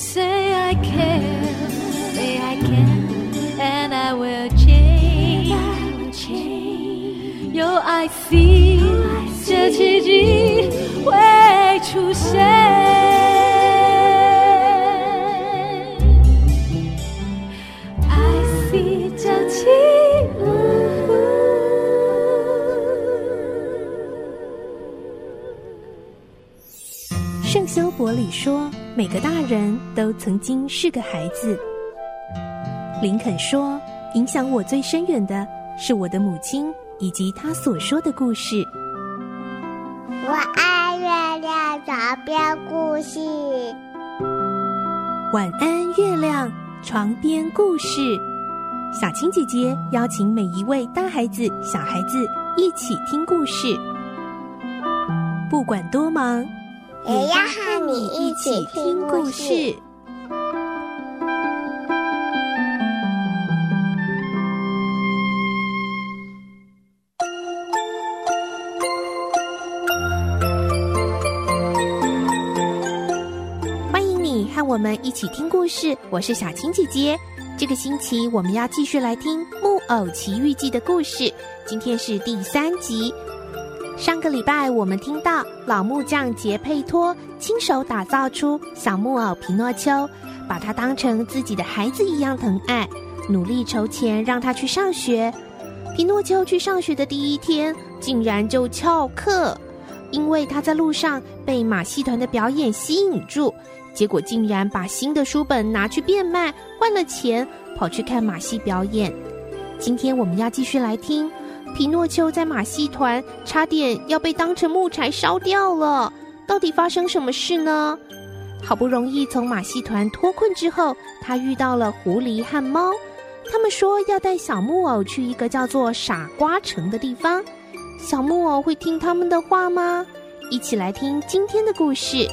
Say I can, say I can, and I will change. 有爱 feel，这奇迹会出现。圣修伯里说：“每个大人都曾经是个孩子。”林肯说：“影响我最深远的是我的母亲以及她所说的故事。”我爱月亮床边故事。晚安，月亮床边故事。小青姐姐邀请每一位大孩子、小孩子一起听故事，不管多忙。也要和你一起听故事。欢迎你和我们一起听故事，我是小青姐姐。这个星期我们要继续来听《木偶奇遇记》的故事，今天是第三集。上个礼拜，我们听到老木匠杰佩托亲手打造出小木偶皮诺丘，把他当成自己的孩子一样疼爱，努力筹钱让他去上学。皮诺丘去上学的第一天，竟然就翘课，因为他在路上被马戏团的表演吸引住，结果竟然把新的书本拿去变卖，换了钱，跑去看马戏表演。今天我们要继续来听。皮诺丘在马戏团差点要被当成木柴烧掉了，到底发生什么事呢？好不容易从马戏团脱困之后，他遇到了狐狸和猫，他们说要带小木偶去一个叫做傻瓜城的地方。小木偶会听他们的话吗？一起来听今天的故事，《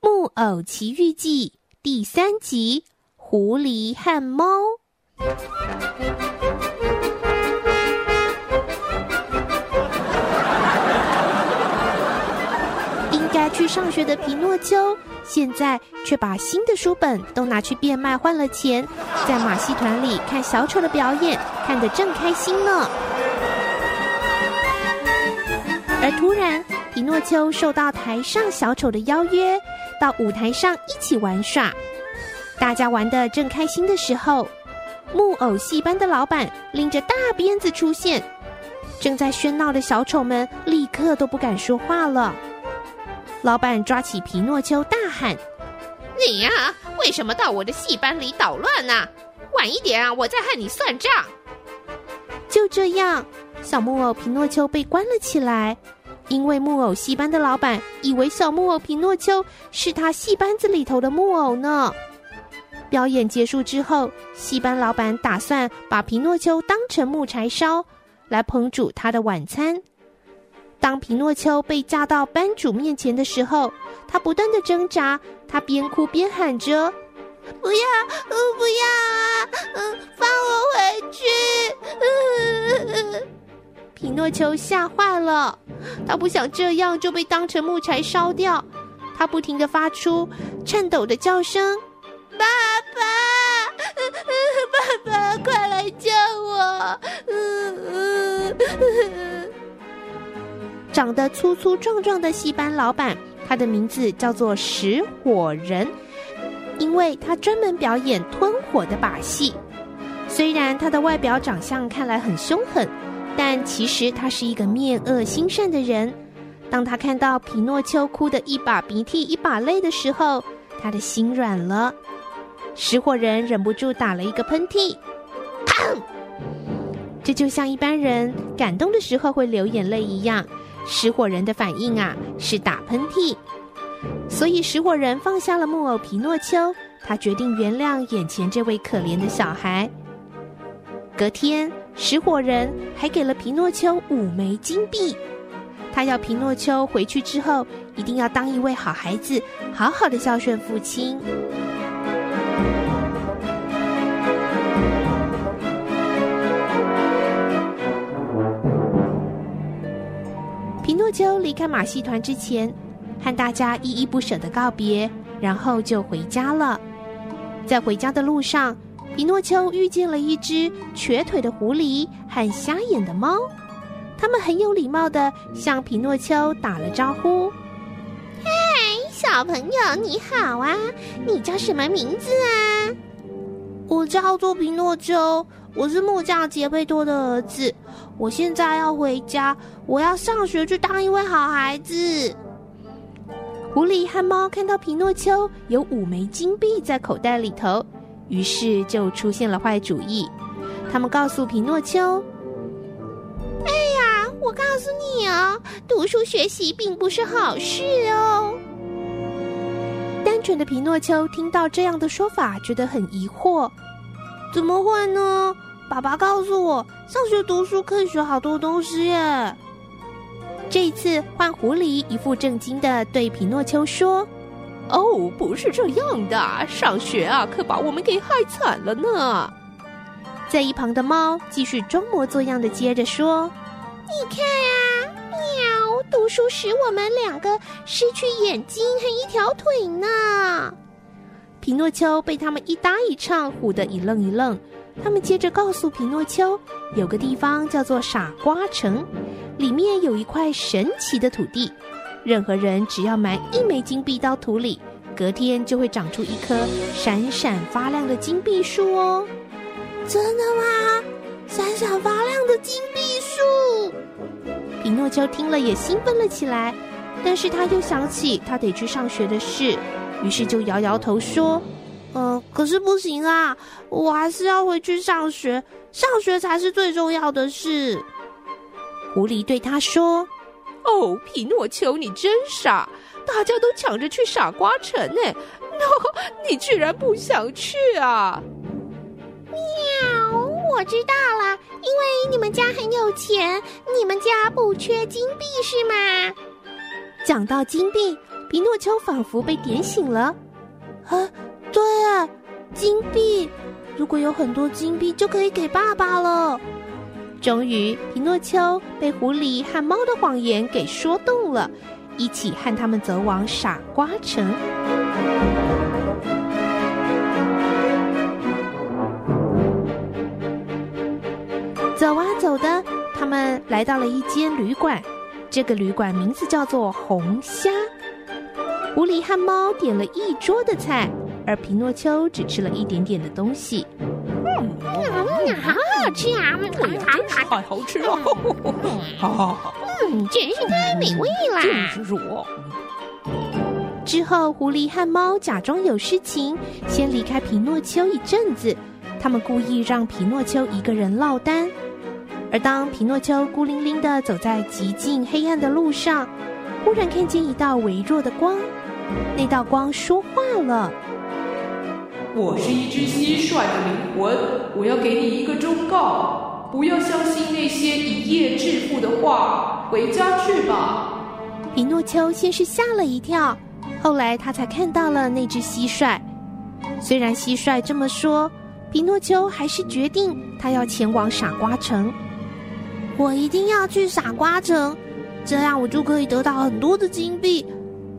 木偶奇遇记》。第三集，狐狸和猫。应该去上学的皮诺丘，现在却把新的书本都拿去变卖换了钱，在马戏团里看小丑的表演，看得正开心呢。而突然，皮诺丘受到台上小丑的邀约。到舞台上一起玩耍，大家玩的正开心的时候，木偶戏班的老板拎着大鞭子出现，正在喧闹的小丑们立刻都不敢说话了。老板抓起皮诺丘大喊：“你呀，为什么到我的戏班里捣乱呢？晚一点啊，我再和你算账。”就这样，小木偶皮诺丘被关了起来。因为木偶戏班的老板以为小木偶皮诺丘是他戏班子里头的木偶呢。表演结束之后，戏班老板打算把皮诺丘当成木柴烧，来烹煮他的晚餐。当皮诺丘被架到班主面前的时候，他不断的挣扎，他边哭边喊着：“不要，不要啊，嗯，放我回去。嗯” 皮诺丘吓坏了。他不想这样就被当成木柴烧掉，他不停地发出颤抖的叫声：“爸爸，爸爸，快来救我！”长得粗粗壮壮的戏班老板，他的名字叫做石火人，因为他专门表演吞火的把戏。虽然他的外表长相看来很凶狠。但其实他是一个面恶心善的人。当他看到皮诺丘哭得一把鼻涕一把泪的时候，他的心软了。石火人忍不住打了一个喷嚏，这就像一般人感动的时候会流眼泪一样。石火人的反应啊是打喷嚏，所以石火人放下了木偶皮诺丘，他决定原谅眼前这位可怜的小孩。隔天。石火人还给了皮诺丘五枚金币，他要皮诺丘回去之后一定要当一位好孩子，好好的孝顺父亲。皮诺丘离开马戏团之前，和大家依依不舍的告别，然后就回家了。在回家的路上，皮诺丘遇见了一只瘸腿的狐狸和瞎眼的猫，他们很有礼貌的向皮诺丘打了招呼：“嗨，小朋友，你好啊！你叫什么名字啊？”“我叫做皮诺丘，我是木匠杰贝多的儿子。我现在要回家，我要上学去当一位好孩子。”狐狸和猫看到皮诺丘有五枚金币在口袋里头，于是就出现了坏主意。他们告诉皮诺丘：“哎呀，我告诉你哦，读书学习并不是好事哦。”单纯的皮诺丘听到这样的说法，觉得很疑惑：“怎么会呢？爸爸告诉我，上学读书可以学好多东西耶。”这一次换狐狸一副正经的对皮诺丘说：“哦，不是这样的，上学啊，可把我们给害惨了呢。”在一旁的猫继续装模作样的接着说：“你看啊，喵，读书使我们两个失去眼睛和一条腿呢。”皮诺丘被他们一搭一唱唬得一愣一愣。他们接着告诉皮诺丘，有个地方叫做傻瓜城。里面有一块神奇的土地，任何人只要埋一枚金币到土里，隔天就会长出一棵闪闪发亮的金币树哦！真的吗？闪闪发亮的金币树！皮诺丘听了也兴奋了起来，但是他又想起他得去上学的事，于是就摇摇头说：“呃，可是不行啊，我还是要回去上学，上学才是最重要的事。”狐狸对他说：“哦，皮诺丘，你真傻！大家都抢着去傻瓜城呢，你居然不想去啊！”喵，我知道了，因为你们家很有钱，你们家不缺金币是吗？讲到金币，皮诺丘仿佛被点醒了。啊，对啊，金币，如果有很多金币，就可以给爸爸了。终于，皮诺丘被狐狸和猫的谎言给说动了，一起和他们走往傻瓜城。走啊走的，他们来到了一间旅馆，这个旅馆名字叫做红虾。狐狸和猫点了一桌的菜，而皮诺丘只吃了一点点的东西。嗯，好好吃啊！太好吃了，好好好，嗯，真是太美味了。就是我。之后，狐狸和猫假装有事情，先离开皮诺丘一阵子。他们故意让皮诺丘一个人落单。而当皮诺丘孤零零的走在极尽黑暗的路上，忽然看见一道微弱的光，那道光说话了。我是一只蟋蟀的灵魂，我要给你一个忠告，不要相信那些一夜致富的话，回家去吧。皮诺丘先是吓了一跳，后来他才看到了那只蟋蟀。虽然蟋蟀这么说，皮诺丘还是决定他要前往傻瓜城。我一定要去傻瓜城，这样我就可以得到很多的金币。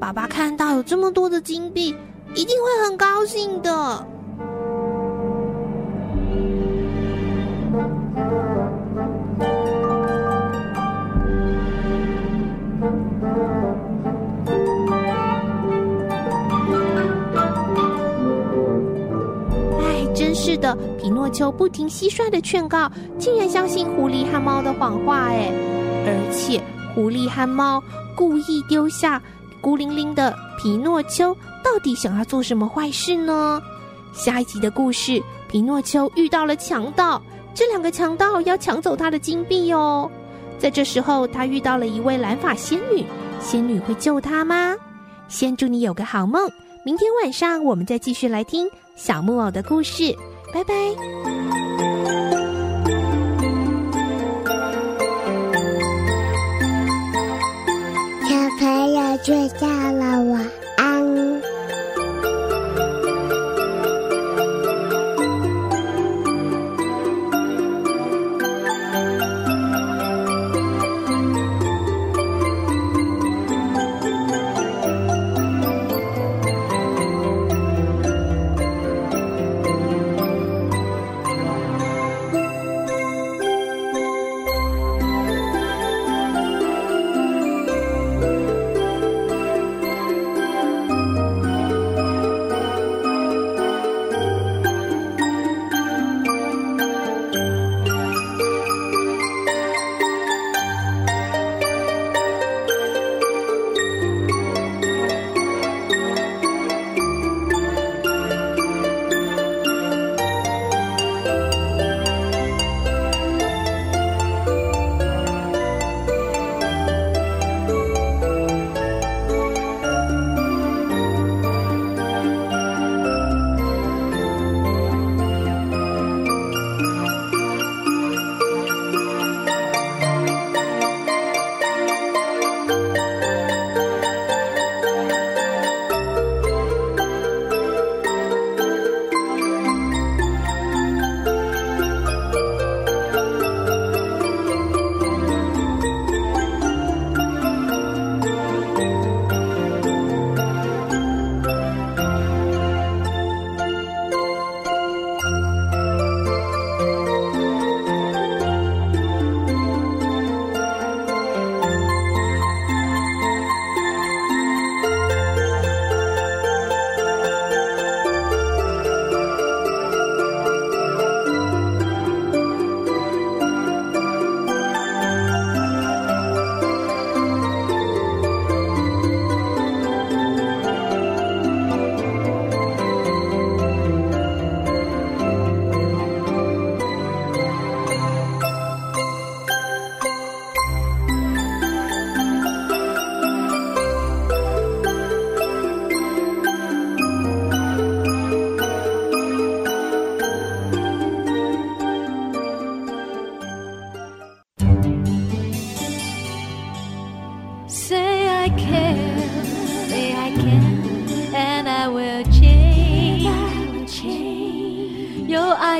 爸爸看到有这么多的金币。一定会很高兴的。哎，真是的，皮诺丘不听蟋蟀的劝告，竟然相信狐狸和猫的谎话。哎，而且狐狸和猫故意丢下孤零零的皮诺丘。到底想要做什么坏事呢？下一集的故事，皮诺丘遇到了强盗，这两个强盗要抢走他的金币哦。在这时候，他遇到了一位蓝发仙女，仙女会救他吗？先祝你有个好梦，明天晚上我们再继续来听小木偶的故事，拜拜。倔强，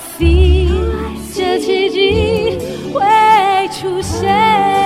I see，这奇迹会出现。